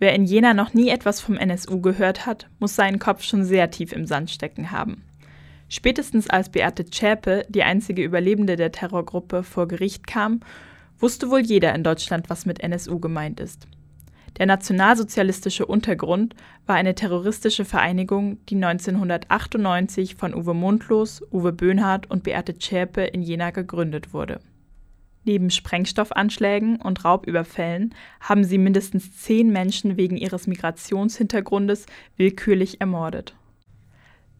Wer in Jena noch nie etwas vom NSU gehört hat, muss seinen Kopf schon sehr tief im Sand stecken haben. Spätestens als Beate Zschäpe, die einzige Überlebende der Terrorgruppe, vor Gericht kam, wusste wohl jeder in Deutschland, was mit NSU gemeint ist. Der nationalsozialistische Untergrund war eine terroristische Vereinigung, die 1998 von Uwe Mundlos, Uwe Böhnhardt und Beate Zschäpe in Jena gegründet wurde. Neben Sprengstoffanschlägen und Raubüberfällen haben sie mindestens zehn Menschen wegen ihres Migrationshintergrundes willkürlich ermordet.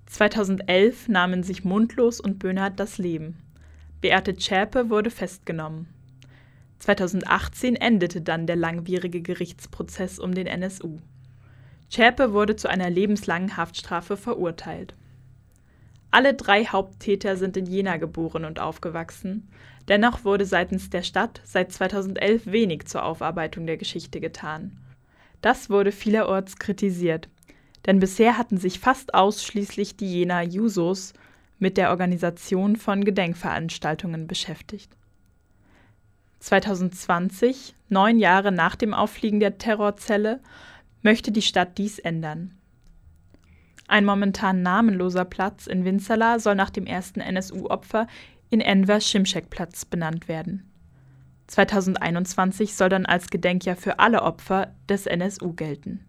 2011 nahmen sich Mundlos und Böhnhardt das Leben. Beate Zschäpe wurde festgenommen. 2018 endete dann der langwierige Gerichtsprozess um den NSU. Zschäpe wurde zu einer lebenslangen Haftstrafe verurteilt. Alle drei Haupttäter sind in Jena geboren und aufgewachsen. Dennoch wurde seitens der Stadt seit 2011 wenig zur Aufarbeitung der Geschichte getan. Das wurde vielerorts kritisiert, denn bisher hatten sich fast ausschließlich die Jena Jusos mit der Organisation von Gedenkveranstaltungen beschäftigt. 2020, neun Jahre nach dem Auffliegen der Terrorzelle, möchte die Stadt dies ändern. Ein momentan namenloser Platz in Winzerla soll nach dem ersten NSU-Opfer in Enver Schimschek-Platz benannt werden. 2021 soll dann als Gedenkjahr für alle Opfer des NSU gelten.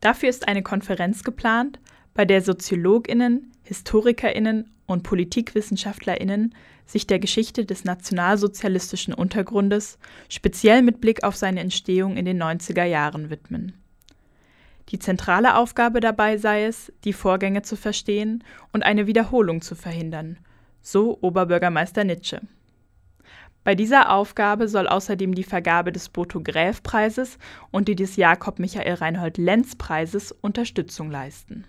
Dafür ist eine Konferenz geplant, bei der Soziologinnen, Historikerinnen und Politikwissenschaftler*innen sich der Geschichte des nationalsozialistischen Untergrundes, speziell mit Blick auf seine Entstehung in den 90er Jahren widmen. Die zentrale Aufgabe dabei sei es, die Vorgänge zu verstehen und eine Wiederholung zu verhindern, so Oberbürgermeister Nitsche. Bei dieser Aufgabe soll außerdem die Vergabe des Boto-Gräf-Preises und die des Jakob Michael Reinhold Lenz-Preises Unterstützung leisten